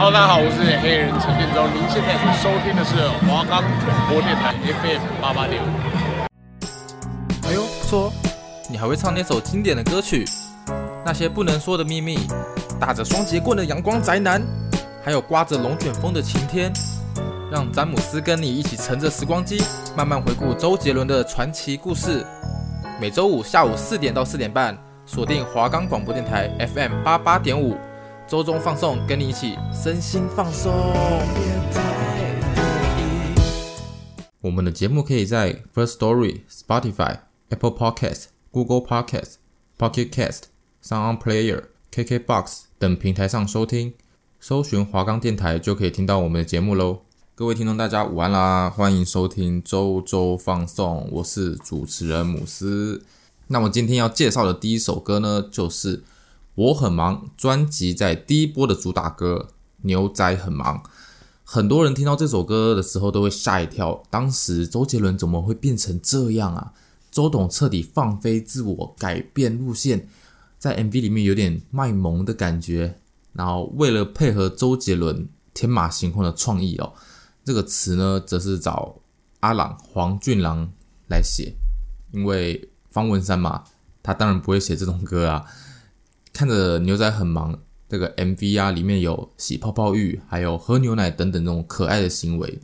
Hello，大家好，我是黑人陈建州。您现在收听的是华冈广播电台 FM 八八点五。哎呦，不错，你还会唱那首经典的歌曲？那些不能说的秘密，打着双节棍的阳光宅男，还有刮着龙卷风的晴天。让詹姆斯跟你一起乘着时光机，慢慢回顾周杰伦的传奇故事。每周五下午四点到四点半，锁定华冈广播电台 FM 八八点五。周中放送，跟你一起身心放松。我们的节目可以在 First Story、Spotify、Apple Podcast、Google Podcast、Pocket Cast、Sound Player、KKBox 等平台上收听，搜寻华冈电台就可以听到我们的节目喽。各位听众，大家午安啦！欢迎收听周周放送，我是主持人姆斯。那么今天要介绍的第一首歌呢，就是。我很忙，专辑在第一波的主打歌《牛仔很忙》，很多人听到这首歌的时候都会吓一跳。当时周杰伦怎么会变成这样啊？周董彻底放飞自我，改变路线，在 MV 里面有点卖萌的感觉。然后为了配合周杰伦天马行空的创意哦，这个词呢则是找阿朗黄俊郎来写，因为方文山嘛，他当然不会写这种歌啊。看着牛仔很忙，这个 MV 啊，里面有洗泡泡浴，还有喝牛奶等等这种可爱的行为，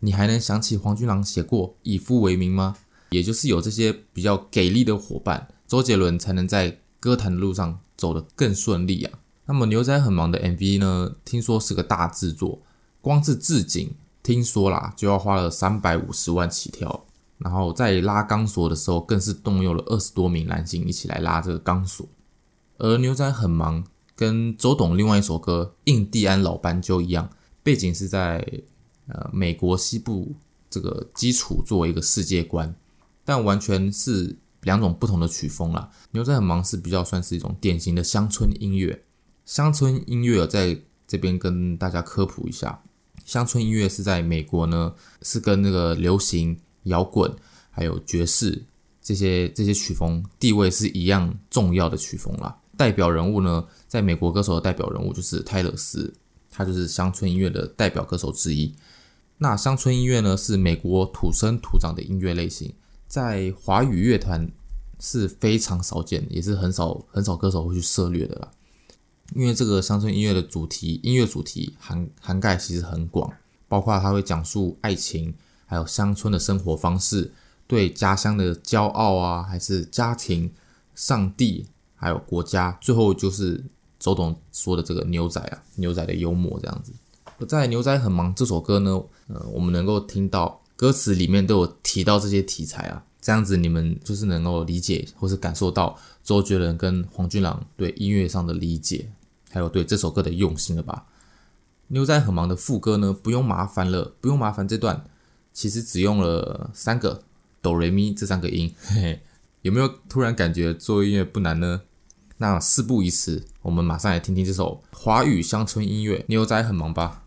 你还能想起黄俊郎写过以父为名吗？也就是有这些比较给力的伙伴，周杰伦才能在歌坛的路上走得更顺利啊。那么牛仔很忙的 MV 呢，听说是个大制作，光是置景听说啦就要花了三百五十万起跳，然后在拉钢索的时候，更是动用了二十多名男性一起来拉这个钢索。而牛仔很忙，跟周董另外一首歌《印第安老斑鸠》一样，背景是在呃美国西部这个基础作为一个世界观，但完全是两种不同的曲风啦。牛仔很忙是比较算是一种典型的乡村音乐，乡村音乐在这边跟大家科普一下，乡村音乐是在美国呢，是跟那个流行摇滚还有爵士这些这些曲风地位是一样重要的曲风啦。代表人物呢，在美国歌手的代表人物就是泰勒斯，他就是乡村音乐的代表歌手之一。那乡村音乐呢，是美国土生土长的音乐类型，在华语乐团是非常少见，也是很少很少歌手会去涉猎的啦。因为这个乡村音乐的主题，音乐主题涵涵盖其实很广，包括它会讲述爱情，还有乡村的生活方式，对家乡的骄傲啊，还是家庭、上帝。还有国家，最后就是周董说的这个牛仔啊，牛仔的幽默这样子。在《牛仔很忙》这首歌呢，呃，我们能够听到歌词里面都有提到这些题材啊，这样子你们就是能够理解或是感受到周杰伦跟黄俊郎对音乐上的理解，还有对这首歌的用心了吧？《牛仔很忙》的副歌呢，不用麻烦了，不用麻烦这段，其实只用了三个哆瑞咪这三个音，嘿嘿，有没有突然感觉做音乐不难呢？那事不宜迟，我们马上来听听这首华语乡村音乐《牛仔很忙》吧。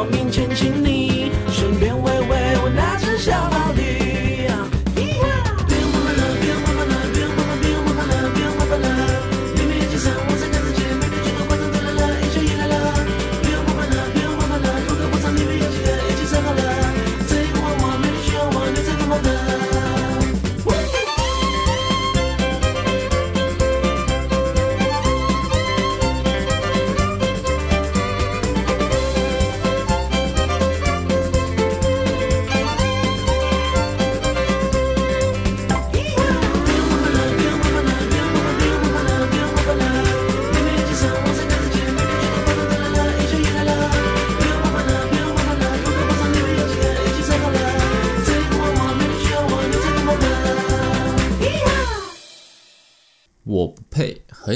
到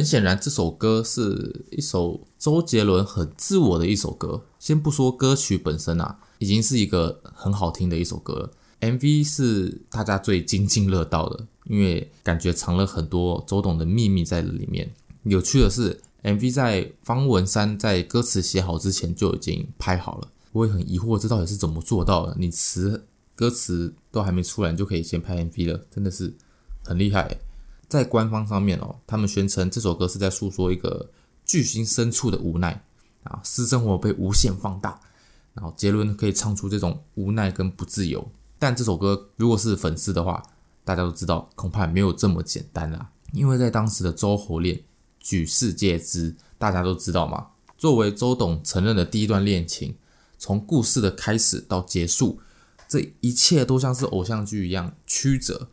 很显然，这首歌是一首周杰伦很自我的一首歌。先不说歌曲本身啊，已经是一个很好听的一首歌。MV 是大家最津津乐道的，因为感觉藏了很多周董的秘密在里面。有趣的是，MV 在方文山在歌词写好之前就已经拍好了。我也很疑惑，这到底是怎么做到的？你词歌词都还没出来，你就可以先拍 MV 了，真的是很厉害。在官方上面哦，他们宣称这首歌是在诉说一个巨星深处的无奈啊，私生活被无限放大，然后杰伦可以唱出这种无奈跟不自由。但这首歌如果是粉丝的话，大家都知道恐怕没有这么简单啦，因为在当时的周侯恋举世皆知，大家都知道嘛。作为周董承认的第一段恋情，从故事的开始到结束，这一切都像是偶像剧一样曲折。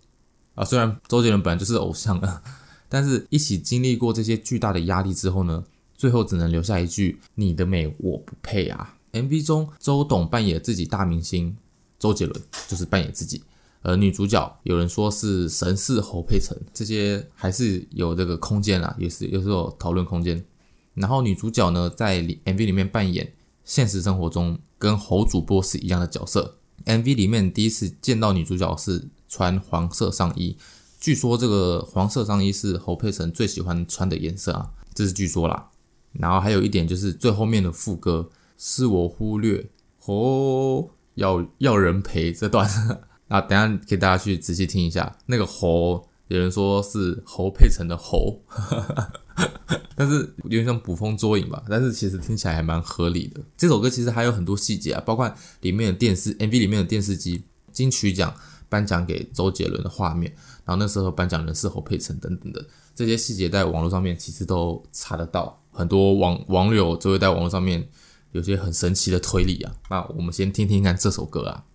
啊，虽然周杰伦本来就是偶像了，但是一起经历过这些巨大的压力之后呢，最后只能留下一句“你的美我不配啊”。MV 中，周董扮演自己大明星周杰伦，就是扮演自己，而女主角有人说是神似侯佩岑，这些还是有这个空间啦，也是有时候讨论空间。然后女主角呢，在 MV 里面扮演现实生活中跟侯主播是一样的角色。MV 里面第一次见到女主角是穿黄色上衣，据说这个黄色上衣是侯佩岑最喜欢穿的颜色啊，这是据说啦。然后还有一点就是最后面的副歌是我忽略哦，要要人陪这段，那 等下给大家去仔细听一下。那个侯有人说是侯佩岑的侯，但是有点像捕风捉影吧。但是其实听起来还蛮合理的。这首歌其实还有很多细节啊，包括里面的电视 MV 里面的电视机金曲奖。颁奖给周杰伦的画面，然后那时候颁奖人是侯佩岑等等的这些细节，在网络上面其实都查得到，很多网网友就会在网络上面有些很神奇的推理啊。那我们先听听看这首歌啊。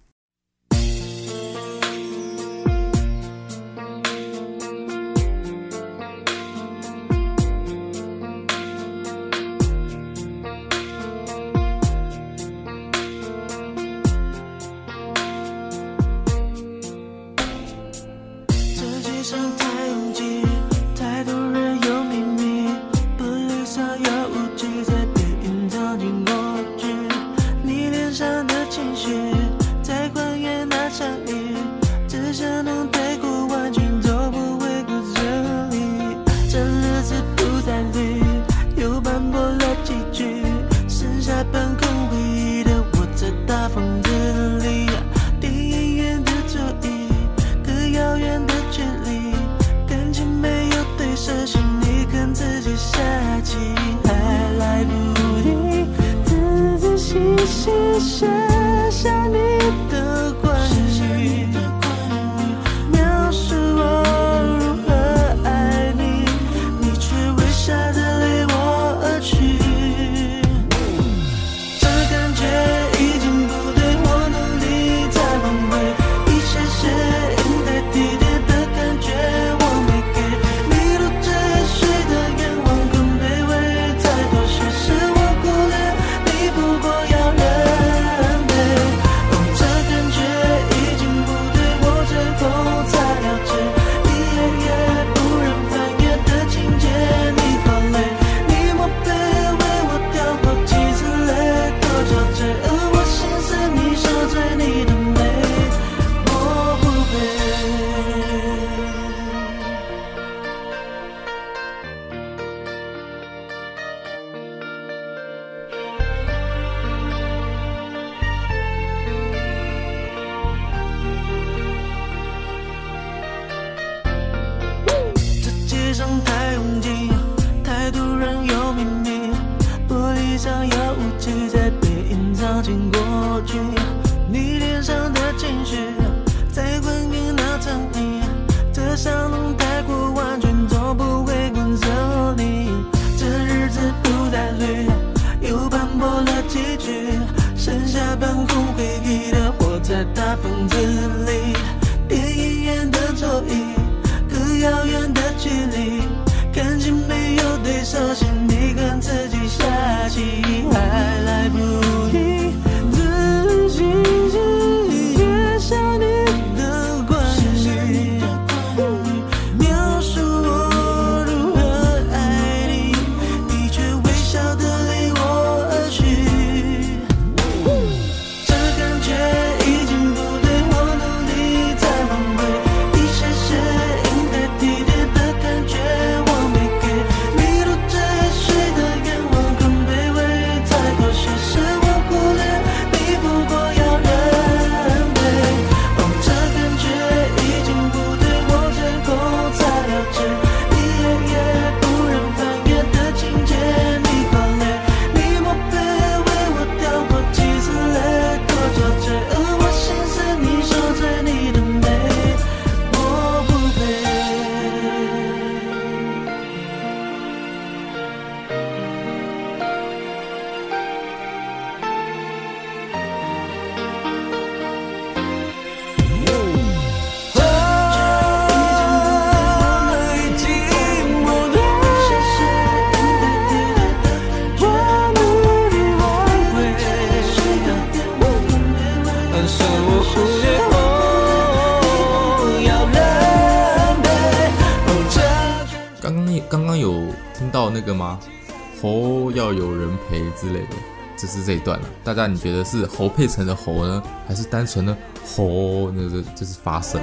大家你觉得是侯佩岑的侯呢，还是单纯的侯？那个这是发声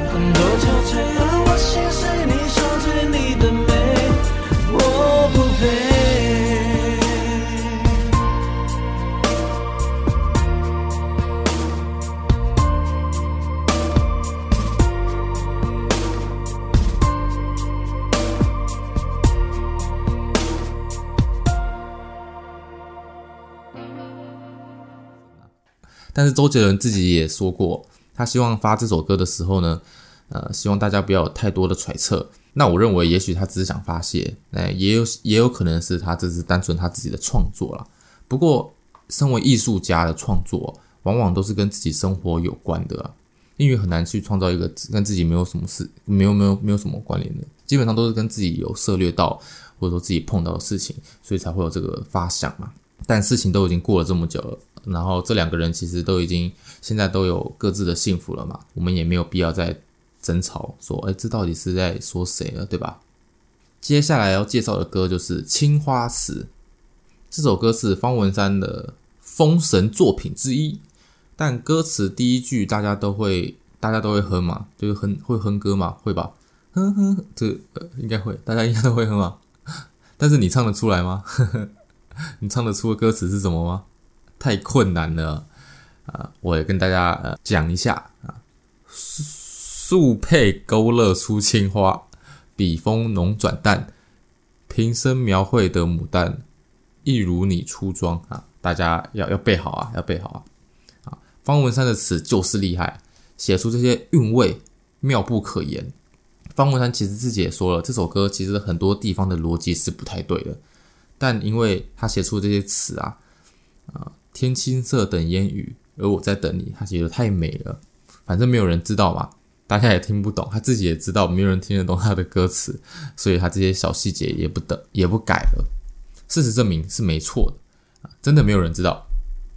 但是周杰伦自己也说过，他希望发这首歌的时候呢，呃，希望大家不要有太多的揣测。那我认为，也许他只是想发泄，哎，也有也有可能是他这是单纯他自己的创作啦。不过，身为艺术家的创作，往往都是跟自己生活有关的啊，因为很难去创造一个跟自己没有什么事、没有没有没有什么关联的，基本上都是跟自己有涉猎到或者说自己碰到的事情，所以才会有这个发想嘛。但事情都已经过了这么久了。然后这两个人其实都已经现在都有各自的幸福了嘛，我们也没有必要再争吵说，哎，这到底是在说谁了，对吧？接下来要介绍的歌就是《青花瓷》，这首歌是方文山的封神作品之一，但歌词第一句大家都会大家都会哼嘛，就是哼会哼歌嘛，会吧？哼哼，这呃应该会，大家应该都会哼嘛。但是你唱得出来吗？你唱得出的歌词是什么吗？太困难了啊！我也跟大家呃讲一下啊，素配勾勒出青花，笔锋浓转淡，平生描绘的牡丹，一如你初妆啊！大家要要背好啊，要背好啊！啊，方文山的词就是厉害，写出这些韵味妙不可言。方文山其实自己也说了，这首歌其实很多地方的逻辑是不太对的，但因为他写出这些词啊，啊。天青色等烟雨，而我在等你。他写的太美了，反正没有人知道嘛，大家也听不懂。他自己也知道，没有人听得懂他的歌词，所以他这些小细节也不等也不改了。事实证明是没错的啊，真的没有人知道。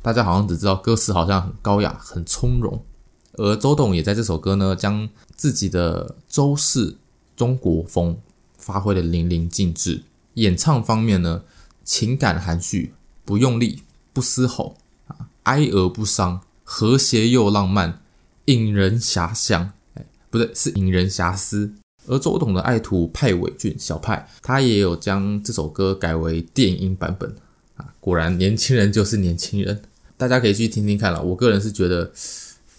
大家好像只知道歌词好像很高雅、很从容，而周董也在这首歌呢，将自己的周氏中国风发挥得淋漓尽致。演唱方面呢，情感含蓄，不用力。不嘶吼啊，哀而不伤，和谐又浪漫，引人遐想。哎，不对，是引人遐思。而周董的爱徒派伟俊小派，他也有将这首歌改为电音版本啊。果然，年轻人就是年轻人，大家可以去听听看了。我个人是觉得，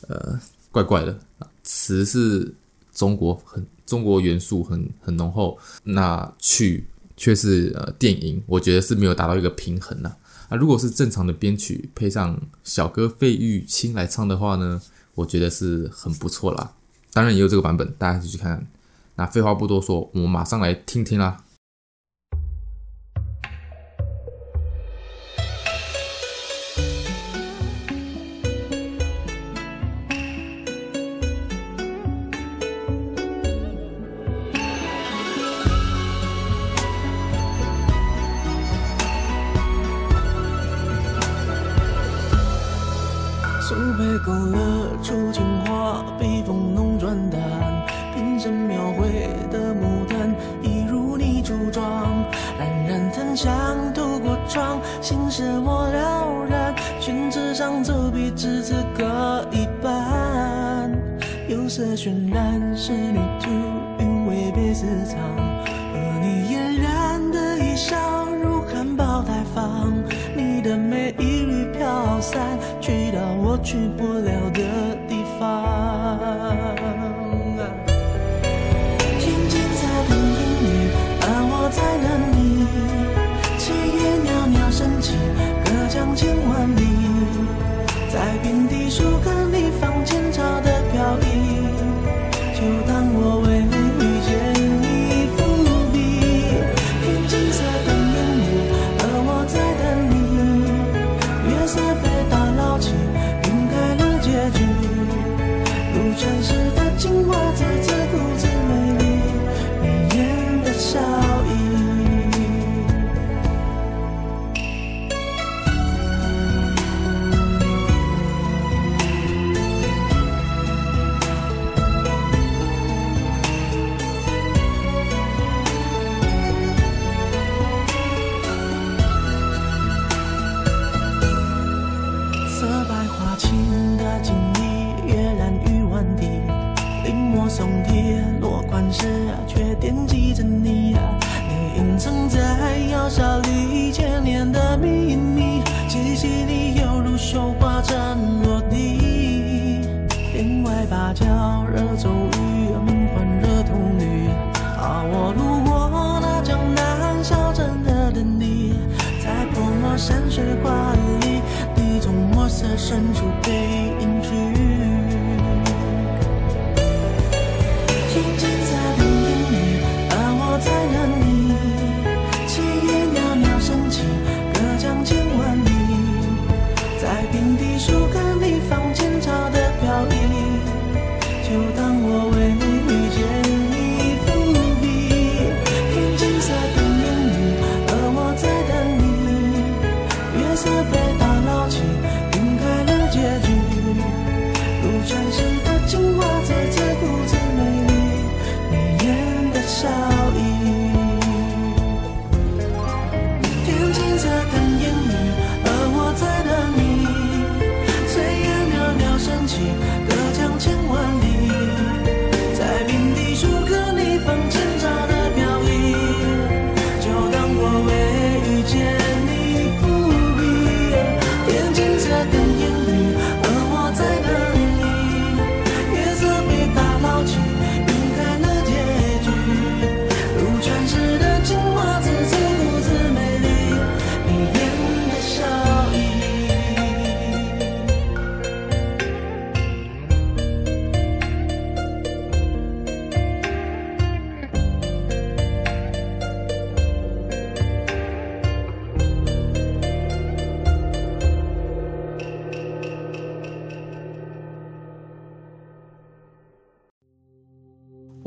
呃，怪怪的啊。词是中国很中国元素很很浓厚，那曲却是呃电影，我觉得是没有达到一个平衡呐。啊，如果是正常的编曲配上小哥费玉清来唱的话呢，我觉得是很不错啦。当然也有这个版本，大家继续看看。那废话不多说，我们马上来听听啦。色渲染，仕女图，韵味被私藏。和你嫣然的一笑，如含苞待放。你的美一缕飘散。去到我去不了的色被打捞起晕开了结局。如传世的青花瓷自顾自美丽你眼带笑意。在窑下里千年的秘密，细细腻犹如绣花针落地。天外芭蕉惹骤雨，名唤惹铜绿。啊，我路过那江南小镇的等你，在泼墨山水画里。你从墨色深处背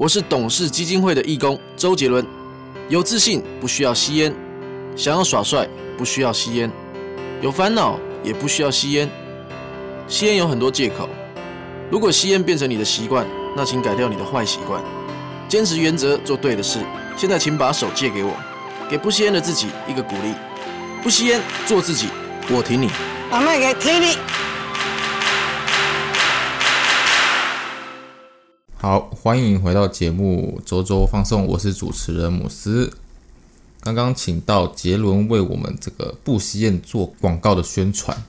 我是董事基金会的义工周杰伦，有自信不需要吸烟，想要耍帅不需要吸烟，有烦恼也不需要吸烟。吸烟有很多借口，如果吸烟变成你的习惯，那请改掉你的坏习惯，坚持原则，做对的事。现在请把手借给我，给不吸烟的自己一个鼓励。不吸烟，做自己，我挺你。我们也挺你。好，欢迎回到节目周周放送，我是主持人姆斯。刚刚请到杰伦为我们这个不吸烟做广告的宣传，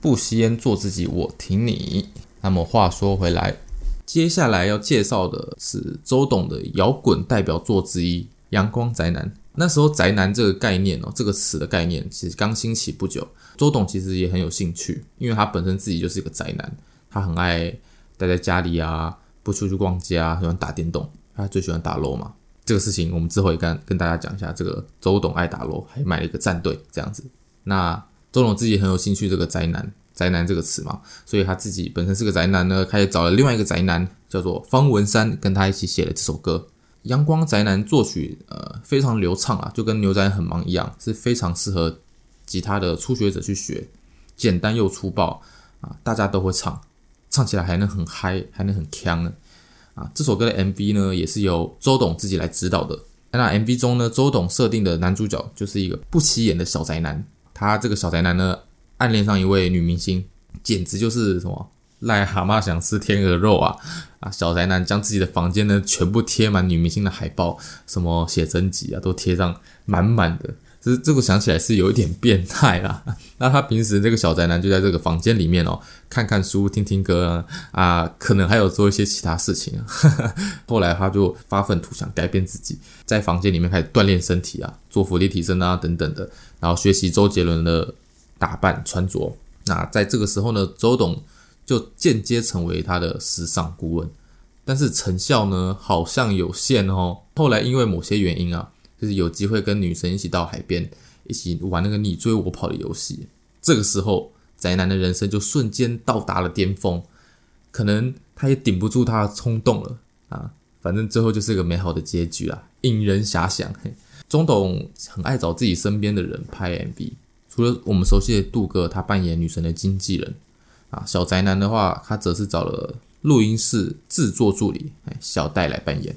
不吸烟做自己，我挺你。那么话说回来，接下来要介绍的是周董的摇滚代表作之一《阳光宅男》。那时候“宅男”这个概念哦，这个词的概念其实刚兴起不久。周董其实也很有兴趣，因为他本身自己就是一个宅男，他很爱待在家里啊，不出去逛街啊，喜欢打电动，他最喜欢打 LO 嘛。这个事情我们之后也跟跟大家讲一下。这个周董爱打 LO，还买了一个战队这样子。那周董自己很有兴趣这个宅男。宅男这个词嘛，所以他自己本身是个宅男呢，他也找了另外一个宅男，叫做方文山，跟他一起写了这首歌《阳光宅男》。作曲呃非常流畅啊，就跟牛仔很忙一样，是非常适合吉他的初学者去学，简单又粗暴啊，大家都会唱，唱起来还能很嗨，还能很锵呢啊！这首歌的 MV 呢，也是由周董自己来指导的。那 MV 中呢，周董设定的男主角就是一个不起眼的小宅男，他这个小宅男呢。暗恋上一位女明星，简直就是什么癞蛤蟆想吃天鹅肉啊！啊，小宅男将自己的房间呢全部贴满女明星的海报，什么写真集啊都贴上满满的。这这个想起来是有一点变态啦。那他平时这个小宅男就在这个房间里面哦，看看书、听听歌啊，可能还有做一些其他事情啊。后来他就发愤图想改变自己，在房间里面开始锻炼身体啊，做福利提升啊等等的，然后学习周杰伦的。打扮穿着，那在这个时候呢，周董就间接成为他的时尚顾问，但是成效呢好像有限哦。后来因为某些原因啊，就是有机会跟女生一起到海边，一起玩那个你追我跑的游戏。这个时候，宅男的人生就瞬间到达了巅峰，可能他也顶不住他的冲动了啊。反正最后就是一个美好的结局啊，引人遐想。嘿，周董很爱找自己身边的人拍 MV。除了我们熟悉的杜哥，他扮演女神的经纪人啊，小宅男的话，他则是找了录音室制作助理哎小戴来扮演，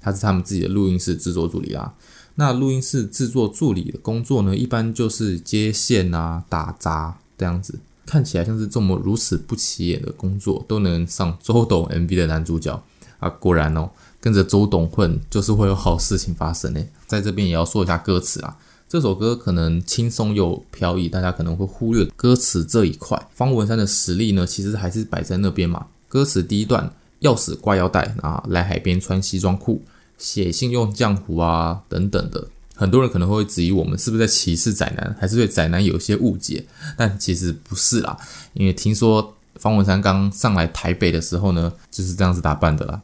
他是他们自己的录音室制作助理啦。那录音室制作助理的工作呢，一般就是接线啊、打杂这样子，看起来像是这么如此不起眼的工作，都能上周董 MV 的男主角啊，果然哦，跟着周董混就是会有好事情发生呢。在这边也要说一下歌词啊。这首歌可能轻松又飘逸，大家可能会忽略歌词这一块。方文山的实力呢，其实还是摆在那边嘛。歌词第一段，钥匙挂腰带啊，来海边穿西装裤，写信用浆糊啊等等的。很多人可能会质疑我们是不是在歧视宅男，还是对宅男有些误解？但其实不是啦，因为听说方文山刚上来台北的时候呢，就是这样子打扮的啦。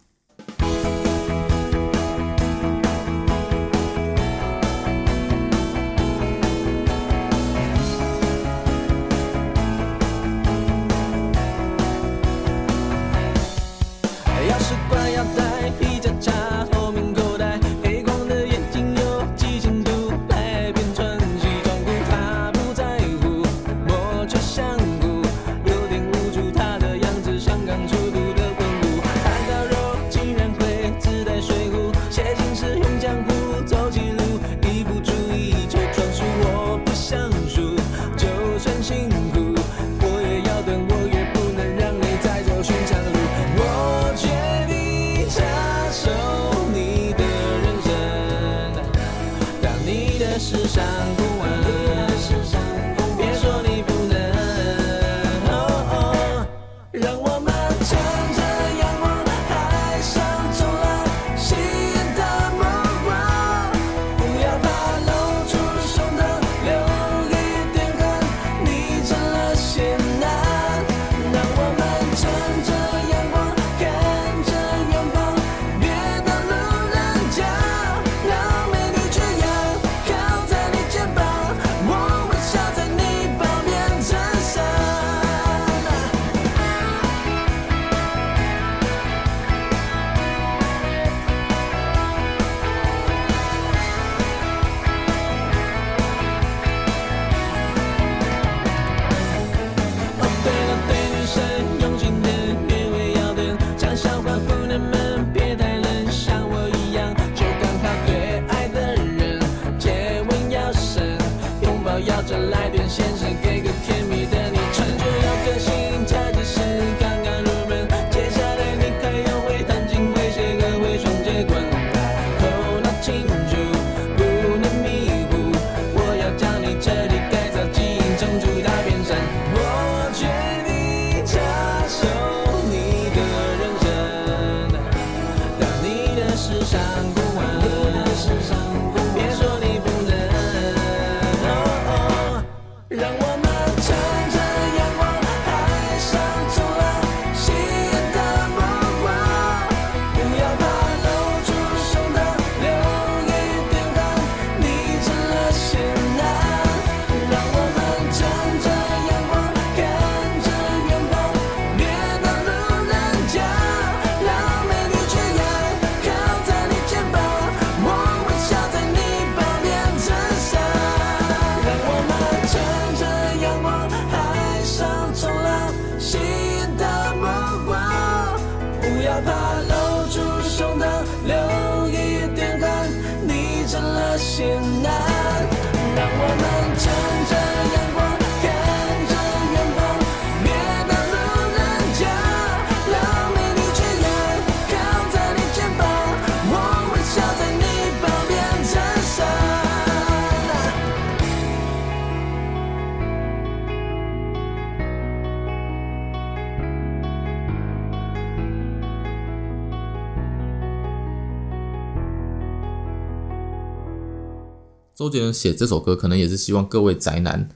周杰伦写这首歌，可能也是希望各位宅男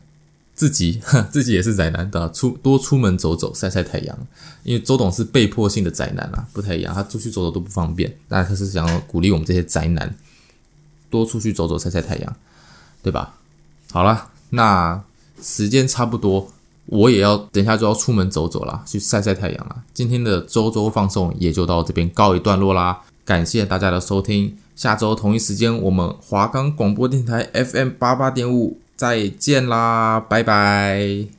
自己 自己也是宅男的，出多出门走走，晒晒太阳。因为周董是被迫性的宅男啊，不太一样，他出去走走都不方便。那他是想要鼓励我们这些宅男多出去走走，晒晒太阳，对吧？好了，那时间差不多，我也要等一下就要出门走走了，去晒晒太阳了。今天的周周放送也就到这边告一段落啦，感谢大家的收听。下周同一时间，我们华冈广播电台 FM 八八点五再见啦，拜拜。